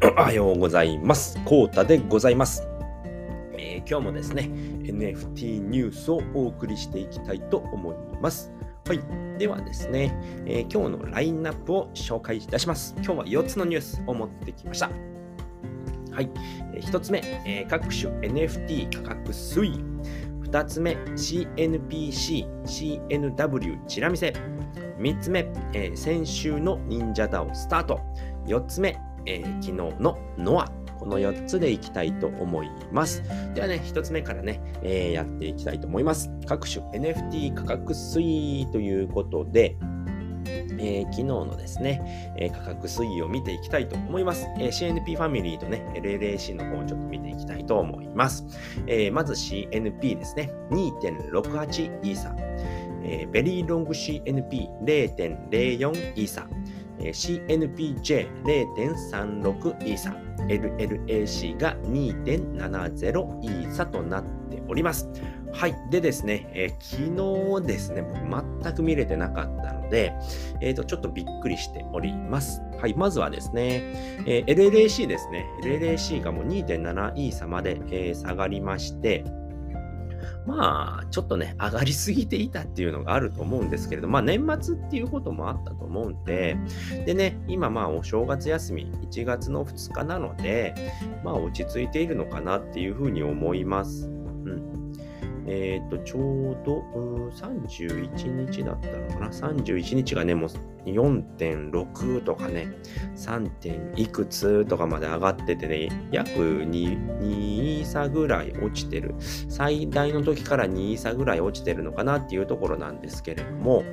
おはようございます。コータでございます。えー、今日もですね、NFT ニュースをお送りしていきたいと思います。はい。ではですね、えー、今日のラインナップを紹介いたします。今日は4つのニュースを持ってきました。はい。えー、1つ目、え、各種 NFT 価格推移。2つ目、CNPC、CNW チラ見せ。3つ目、え、先週の忍者 DAO スタート。4つ目、えー、昨日のノア。この4つでいきたいと思います。ではね、1つ目からね、えー、やっていきたいと思います。各種 NFT 価格推移ということで、えー、昨日のですね、えー、価格推移を見ていきたいと思います。えー、CNP ファミリーとね、LLAC の方をちょっと見ていきたいと思います。えまず CNP ですね、2.68イーサ。えベリーロング CNP0.04 イーサ。CNPJ0.36 イーサ、LLAC が2.70イーサとなっております。はい。でですね、えー、昨日ですね、全く見れてなかったので、えっ、ー、と、ちょっとびっくりしております。はい。まずはですね、えー、LLAC ですね。LLAC がもう2.7イーサまで、え下がりまして、まあ、ちょっとね、上がりすぎていたっていうのがあると思うんですけれど、まあ、年末っていうこともあったと思うんで、でね、今、まあ、お正月休み、1月の2日なので、まあ、落ち着いているのかなっていうふうに思います。えっ、ー、と、ちょうど、う31日だったのかな ?31 日がね、もう4.6とかね、3. 点いくつとかまで上がっててね、約 2, 2差ぐらい落ちてる。最大の時から2差ぐらい落ちてるのかなっていうところなんですけれども、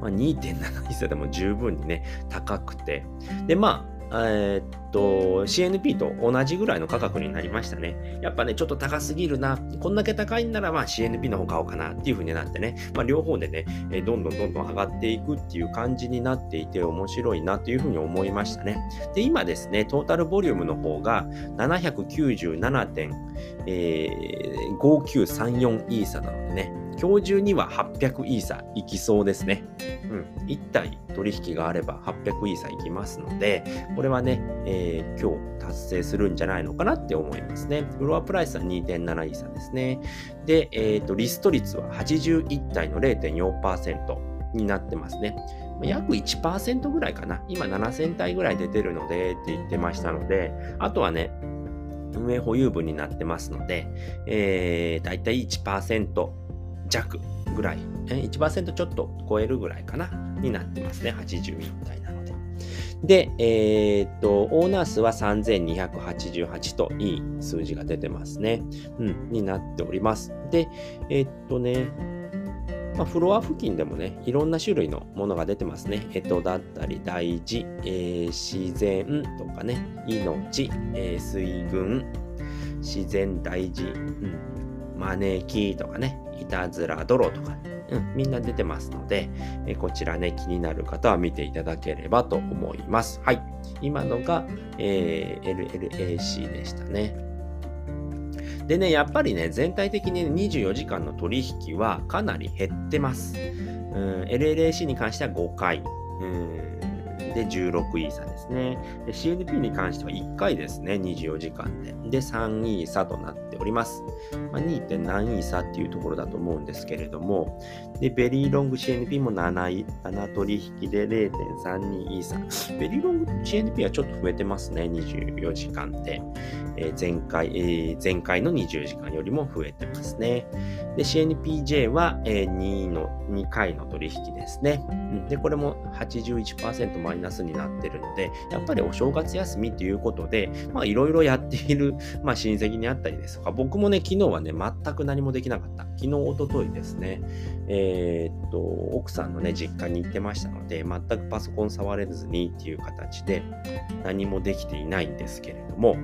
まあ、2.7差でも十分にね、高くて。で、まあ、えー、っと、CNP と同じぐらいの価格になりましたね。やっぱね、ちょっと高すぎるな。こんだけ高いんなら、まあ CNP の方買おうかなっていう風になってね、まあ両方でね、えどんどんどんどん上がっていくっていう感じになっていて面白いなという風に思いましたね。で、今ですね、トータルボリュームの方が797.5934イーサなのでね、今日中には800イーサいきそうですね。うん。1体取引があれば800イーサいきますので、これはね、えー、今日達成するんじゃないのかなって思いますね。フロアプライスは2.7イーサですね。で、えっ、ー、と、リスト率は81体の0.4%になってますね。約1%ぐらいかな。今7000体ぐらい出てるのでって言ってましたので、あとはね、運営保有分になってますので、えー、だいたい1%弱ぐらい、1%ちょっと超えるぐらいかな、になってますね。81体なので。で、えー、っと、オーナー数は3288といい数字が出てますね。うん、になっております。で、えー、っとね、まあ、フロア付近でもね、いろんな種類のものが出てますね。干支だったり、大事、えー、自然とかね、命、えー、水軍、自然大事、うん、招きとかね、いたずら泥とか、うん、みんな出てますので、えこちらね、気になる方は見ていただければと思います。はい。今のが、えー、LLAC でしたね。でね、やっぱりね、全体的に24時間の取引はかなり減ってます。うん、LLAC に関しては5回。うんで、16イーサですね。CNP に関しては1回ですね、24時間で。で、3イーサとなっております。まあ、2. 何位差っていうところだと思うんですけれども、で、ベリーロング CNP も 7, 7取引で0.32イーサ。ベリーロング CNP はちょっと増えてますね、24時間で。え、前回、え、前回の20時間よりも増えてますね。で、CNPJ は、え、2の、2回の取引ですね。で、これも81%マイナスになってるので、やっぱりお正月休みということで、まあいろいろやっている、まあ親戚にあったりですとか、僕もね、昨日はね、全く何もできなかった。昨日、おとといですね、えー、っと、奥さんのね、実家に行ってましたので、全くパソコン触れずにっていう形で何もできていないんですけれども、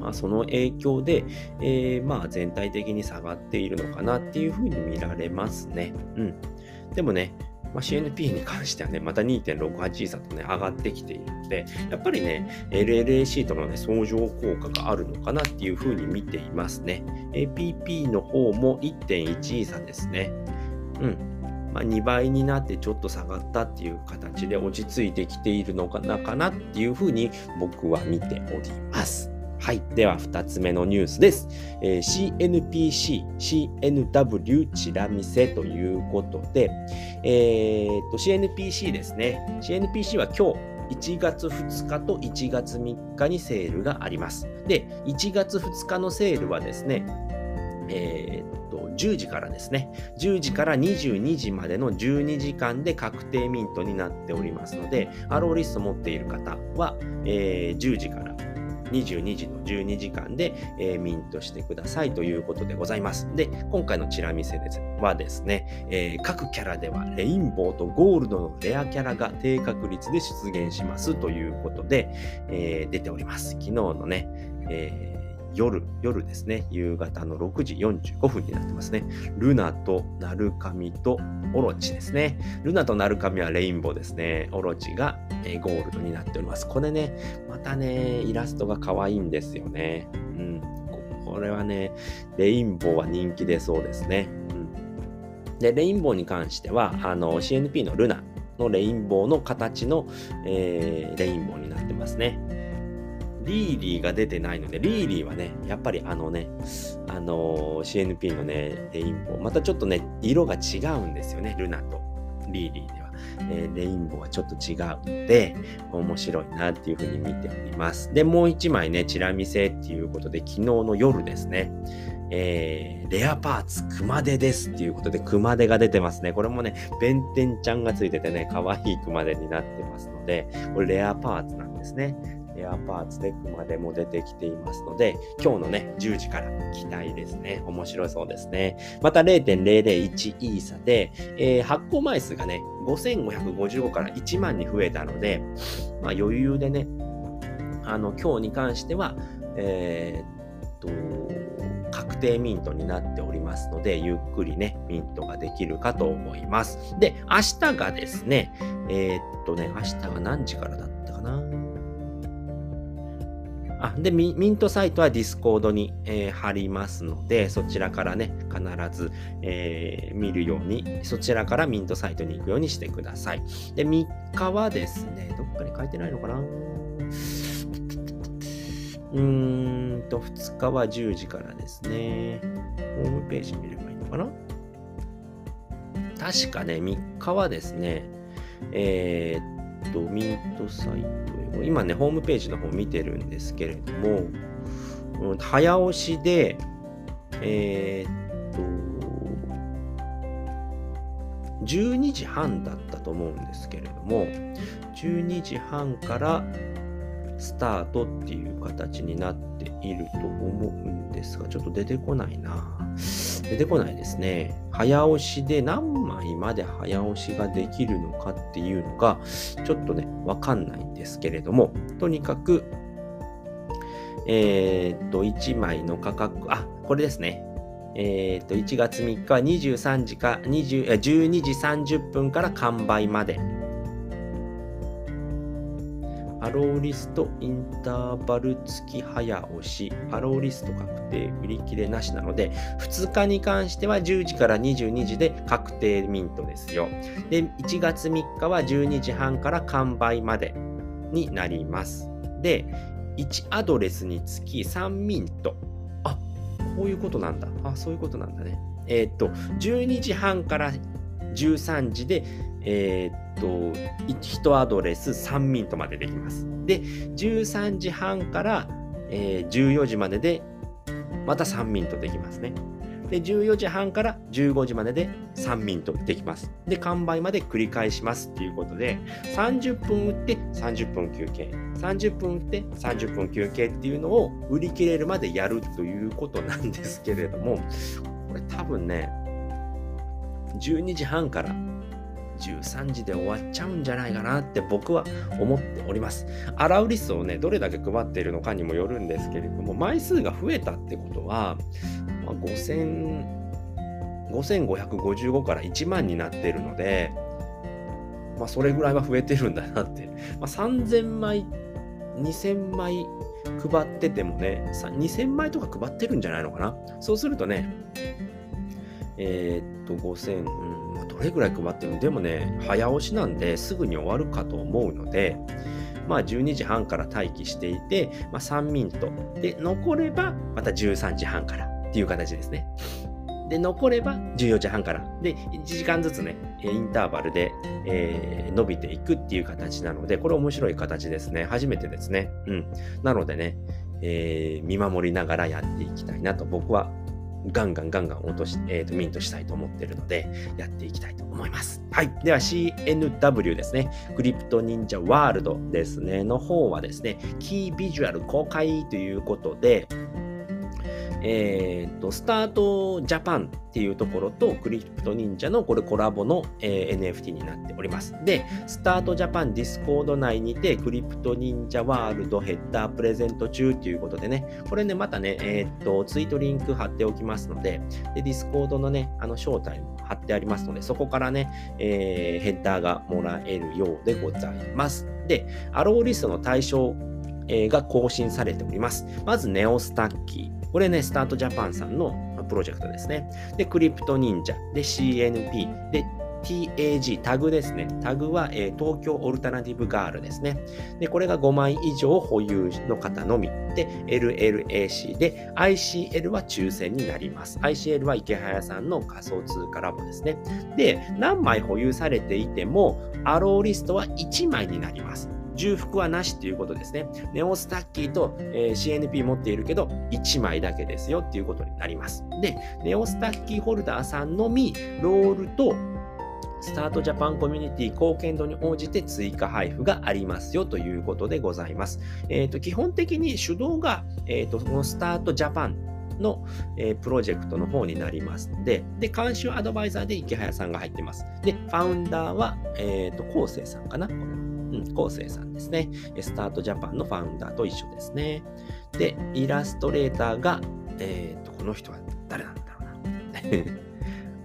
まあ、その影響で、えー、まあ全体的に下がっているのかなっていうふうに見られますね。うん。でもね、まあ、CNP に関してはね、また2.68イーサとね、上がってきているので、やっぱりね、LLAC とのね、相乗効果があるのかなっていうふうに見ていますね。APP の方も1.1イーサですね。うん。まあ、2倍になってちょっと下がったっていう形で落ち着いてきているのかなかなっていうふうに僕は見ております。はい。では、2つ目のニュースです。えー、CNPC、CNW チラ見せということで、えー、と、CNPC ですね。CNPC は今日、1月2日と1月3日にセールがあります。で、1月2日のセールはですね、えー、っと、10時からですね、10時から22時までの12時間で確定ミントになっておりますので、アローリスト持っている方は、えー、10時から22時の12時間で、えー、ミントしてくださいということでございます。で、今回のチラ見せですはですね、えー、各キャラではレインボーとゴールドのレアキャラが低確率で出現しますということで、えー、出ております。昨日のね、えー夜、夜ですね、夕方の6時45分になってますね。ルナとナルカミとオロチですね。ルナとナルカミはレインボーですね。オロチが、えゴールドになっております。これね、またね、イラストが可愛いんですよね。うん。これはね、レインボーは人気出そうですね。うん。で、レインボーに関しては、あの、CNP のルナのレインボーの形の、えー、レインボーになってますね。リーリーが出てないので、リーリーはね、やっぱりあのね、あのー、CNP のね、レインボー、またちょっとね、色が違うんですよね、ルナとリーリーでは。えー、レインボーはちょっと違うので、面白いなっていうふうに見ております。で、もう一枚ね、チラ見せっていうことで、昨日の夜ですね、えー、レアパーツ、熊手ですっていうことで、熊手が出てますね。これもね、弁天ちゃんがついててね、可愛い熊手になってますので、これレアパーツなんですね。エアパーツで熊手も出てきていますので、今日のね、10時から期待ですね。面白そうですね。また0.001イーサで、えー、発行枚数がね、5555から1万に増えたので、まあ余裕でね、あの、今日に関しては、えー、っと、確定ミントになっておりますので、ゆっくりね、ミントができるかと思います。で、明日がですね、えー、っとね、明日が何時からだあでミ、ミントサイトはディスコードに、えー、貼りますので、そちらからね、必ず、えー、見るように、そちらからミントサイトに行くようにしてください。で、3日はですね、どっかに書いてないのかな？うーんと、2日は10時からですね。ホームページ見ればいいのかな？確かね、3日はですね、えー、っと、ミントサイト今ね、ホームページの方見てるんですけれども、うん、早押しで、えー、っと、12時半だったと思うんですけれども、12時半からスタートっていう形になっていると思うんですが、ちょっと出てこないな。出てこないですね。早押しで何枚まで早押しができるのかっていうのが、ちょっとね、わかんないんですけれども、とにかく、えー、っと、1枚の価格、あ、これですね。えー、っと、1月3日は23時か、20 12時30分から完売まで。アローリストインターバル付き早押し、アローリスト確定売り切れなしなので、2日に関しては10時から22時で確定ミントですよ。で、1月3日は12時半から完売までになります。で、1アドレスにつき3ミント。あ、こういうことなんだ。あ、そういうことなんだね。えー、っと、12時半から13時でえー、っと、1アドレス3ミントまでできます。で、13時半から、えー、14時までで、また3ミントできますね。で、14時半から15時までで3ミントできます。で、完売まで繰り返しますっていうことで、30分打って30分休憩、30分打って30分休憩っていうのを売り切れるまでやるということなんですけれども、これ多分ね、12時半から13時で終わっちゃうんじゃないかなって僕は思っております。アラウリスをね、どれだけ配っているのかにもよるんですけれども、枚数が増えたってことは、まあ、5000、5555から1万になっているので、まあ、それぐらいは増えてるんだなって。まあ、3000枚、2000枚配っててもね、2000枚とか配ってるんじゃないのかな。そうするとね、えー、っと、5000、うんどれぐらい配ってるの？でもね、早押しなんですぐに終わるかと思うので、まあ、12時半から待機していて、まあ、3ミント。で、残れば、また13時半からっていう形ですね。で、残れば14時半から。で、1時間ずつね、インターバルで、えー、伸びていくっていう形なので、これ面白い形ですね。初めてですね。うん。なのでね、えー、見守りながらやっていきたいなと僕はガンガンガンガン落とし、えーと、ミントしたいと思ってるので、やっていきたいと思います。はい。では CNW ですね。クリプト忍者ワールドですね。の方はですね、キービジュアル公開ということで、えー、と、スタートジャパンっていうところと、クリプト忍者のこれコラボの、えー、NFT になっております。で、スタートジャパンディスコード内にて、クリプト忍者ワールドヘッダープレゼント中ということでね、これね、またね、えー、っと、ツイートリンク貼っておきますので、で、ディスコードのね、あの、招待も貼ってありますので、そこからね、えー、ヘッダーがもらえるようでございます。で、 allowlist の対象が更新されております。まず、ネオスタッキー。これね、スタートジャパンさんのプロジェクトですね。で、クリプト忍者、で、CNP、で、TAG、タグですね。タグは、えー、東京オルタナティブガールですね。で、これが5枚以上保有の方のみ。で、LLAC で、ICL は抽選になります。ICL は池早さんの仮想通貨ラボですね。で、何枚保有されていても、アローリストは1枚になります。重複はなしっていうことですね。ネオスタッキーと、えー、CNP 持っているけど、1枚だけですよっていうことになります。で、ネオスタッキーホルダーさんのみ、ロールとスタートジャパンコミュニティ貢献度に応じて追加配布がありますよということでございます。えーと、基本的に主導が、えーと、このスタートジャパンの、えー、プロジェクトの方になりますので、で、監修アドバイザーで池早さんが入ってます。で、ファウンダーは、えっ、ー、と、昴生さんかなこれうん、昴生さんですね。スタートジャパンのファウンダーと一緒ですね。で、イラストレーターが、えっ、ー、と、この人は誰なんだろうな。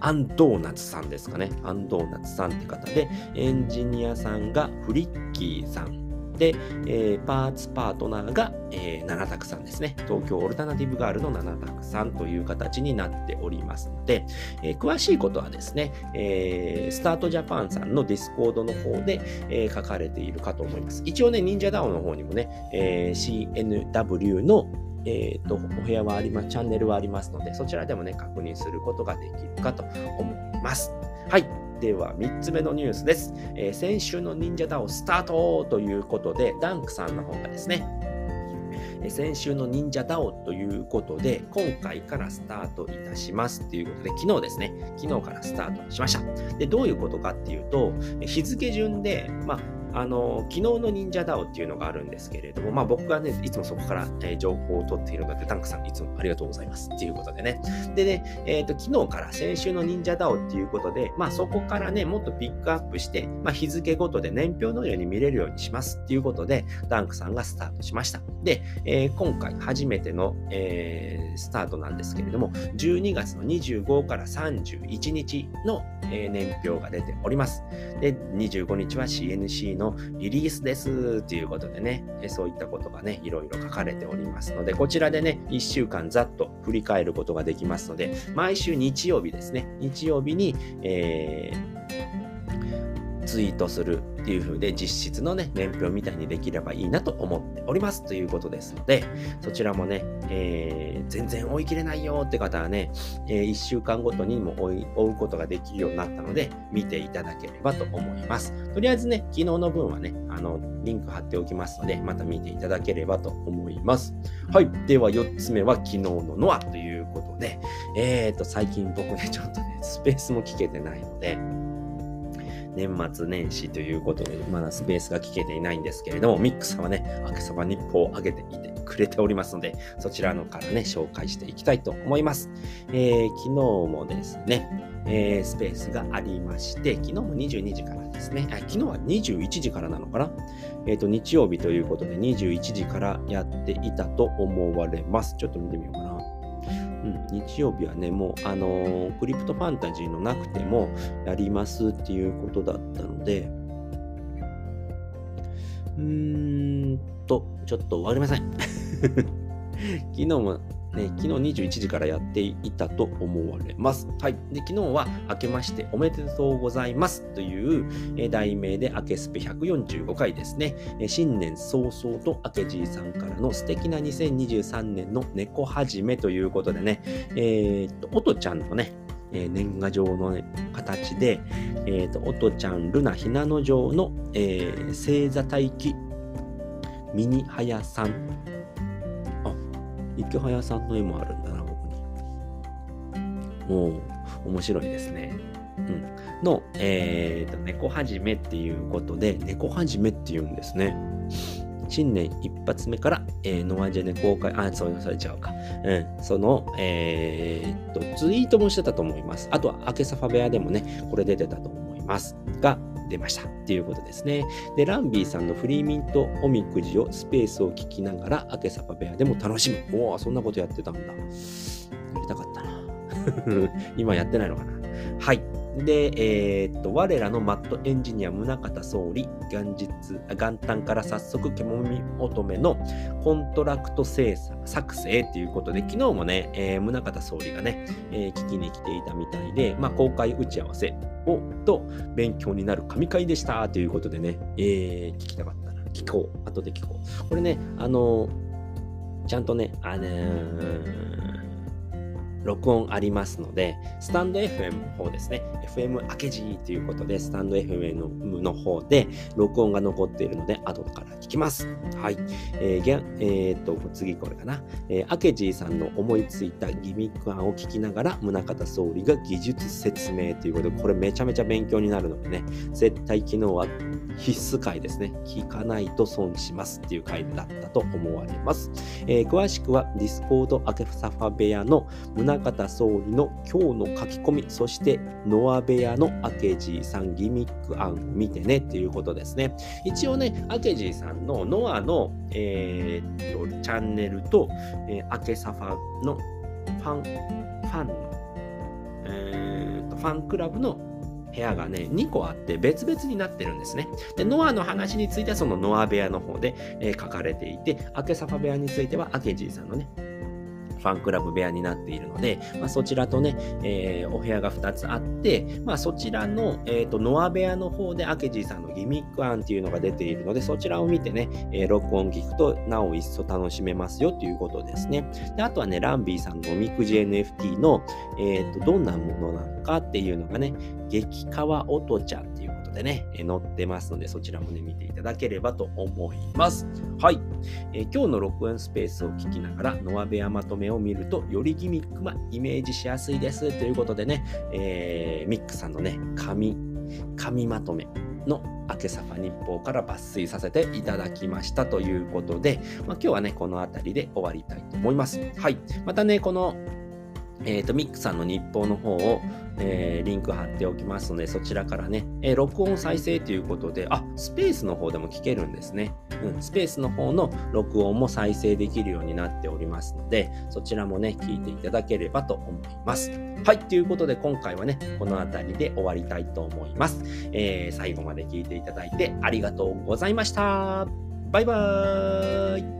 アンドーナツさんですかね。アンドーナツさんって方で、エンジニアさんがフリッキーさん。で、えー、パーツパートナーが、えー、七択さんですね。東京オルタナティブガールの七択さんという形になっておりますので、えー、詳しいことはですね、えー、スタートジャパンさんのディスコードの方で、えー、書かれているかと思います。一応ね、忍者 DAO の方にもね、えー、CNW のえーと、お部屋はあります、チャンネルはありますので、そちらでもね、確認することができるかと思います。はい。では3つ目のニュースです。えー、先週の忍者ダオスタートということで、ダンクさんの方がですね、先週の忍者ダオということで、今回からスタートいたしますということで、昨日ですね、昨日からスタートしました。で、どういうことかっていうと、日付順で、まあ、あの、昨日の忍者ダオっていうのがあるんですけれども、まあ僕がね、いつもそこから、えー、情報を取っているので、タンクさんいつもありがとうございますっていうことでね。でね、え、ー、と、昨日から先週の忍者ダオっていうことで、まあそこからね、もっとピックアップして、まあ日付ごとで年表のように見れるようにしますっていうことで、タンクさんがスタートしました。で、えー、今回初めての、えー、スタートなんですけれども、12月の25から31日の、えー、年表が出ております。で、25日は CNC ののリリースですということでね、そういったことがね、いろいろ書かれておりますので、こちらでね、1週間ざっと振り返ることができますので、毎週日曜日ですね、日曜日に、えー、ツイートするっていう風で実質のね、年表みたいにできればいいなと思っておりますということですので、そちらもね、えー、全然追い切れないよって方はね、えー、1週間ごとにも追うことができるようになったので、見ていただければと思います。とりあえずね、昨日の分はね、あの、リンク貼っておきますので、また見ていただければと思います。はい。では4つ目は昨日のノアということで、えーと、最近僕ね、ちょっとね、スペースも聞けてないので、年末年始ということで、まだスペースが聞けていないんですけれども、ミックさんはね、明けそば日報を上げていてくれておりますので、そちらのからね、紹介していきたいと思います。えー、昨日もですね、えー、スペースがありまして、昨日も22時からですね、あ昨日は21時からなのかな？えっ、ー、と、日曜日ということで21時からやっていたと思われます。ちょっと見てみようかな。うん、日曜日はね、もう、あのー、クリプトファンタジーのなくてもやりますっていうことだったので、うーんと、ちょっとわかりません。昨日もね、昨日21時からやっていたと思われます。はい。で、昨日は明けましておめでとうございますという、題名で明けスペ145回ですね。新年早々と明けじいさんからの素敵な2023年の猫始めということでね、えー、っと、おとちゃんのね、え、年賀状の、ね、形で、えーと、おとちゃんルナひなの城の、えー、星座待機ミニハヤさん池早さんの絵もあるんだなここに。おお面白いですね。うん。の、えーと、猫はじめっていうことで猫はじめっていうんですね。新年一発目から、えー、ノアジェネ公開、あ、そう、それちゃうか。うん、その、えー、っと、ツイートもしてたと思います。あとは、アケサファ部屋でもね、これ出てたと思います。が、出ましたっていうことですね。で、ランビーさんのフリーミントおみくじをスペースを聞きながら、明けさパペアでも楽しむ。おお、そんなことやってたんだ。やりたかったな。今やってないのかな。はい。で、えー、っと、我らのマットエンジニア宗像総理、元日、元旦から早速、獣乙女のコントラクト精査、作成ということで、昨日もね、えー、宗像総理がね、えー、聞きに来ていたみたいで、まあ、公開打ち合わせを、と、勉強になる神回でしたということでね、えー、聞きたかったな。聞こう。後で聞こう。これね、あのちゃんとね、あのー録音ありますので、スタンド FM の方ですね、FM 明け字ということで、スタンド FM の方で録音が残っているので、後から聞きます。はい。えー、えー、っと、次これかな。えー、明けじさんの思いついたギミック案を聞きながら、宗像総理が技術説明ということで、これめちゃめちゃ勉強になるのでね、絶対昨日は必須回ですね。聞かないと損しますっていう回だったと思われます。えー、詳しくは、ディスコードアケフサファ部屋の宗方総理の今日の書き込み、そしてノア部屋の明治さんギミック案を見てねっていうことですね。一応ね、明治さんのノアの、えー、チャンネルと、えー、アケサファのファン、ファンの、えー、っとファンクラブの部屋がね、2個あって別々になってるんですね。で、ノアの話についてはそのノア部屋の方で、えー、書かれていて、明けサファ部屋については明けじいさんのね、ファンクラブ部屋になっているので、まあ、そちらとね、えー、お部屋が2つあって、まあ、そちらの、えーと、ノア部屋の方でアケジーさんのギミック案っていうのが出ているので、そちらを見てね、えー、録音聞くとなお一層楽しめますよということですね。であとはね、ランビーさんのおみくじ NFT の、えーと、どんなものなのかっていうのがね、激川音ちゃんでね、え載ってますので、そちらもね、見ていただければと思います。はい。えー、今日の録音スペースを聞きながら、ノアベアまとめを見ると、よりギミックがイメージしやすいです。ということでね、えー、ミックさんのね、紙、紙まとめの明けさフ日報から抜粋させていただきましたということで、まあ、今日はね、この辺りで終わりたいと思います。はい。またね、この、えっ、ー、と、ミックさんの日報の方を、えー、リンク貼っておきますので、そちらからね、えー、録音再生ということで、あ、スペースの方でも聞けるんですね。うん、スペースの方の録音も再生できるようになっておりますので、そちらもね、聞いていただければと思います。はい、ということで今回はね、この辺りで終わりたいと思います。えー、最後まで聞いていただいてありがとうございました。バイバーイ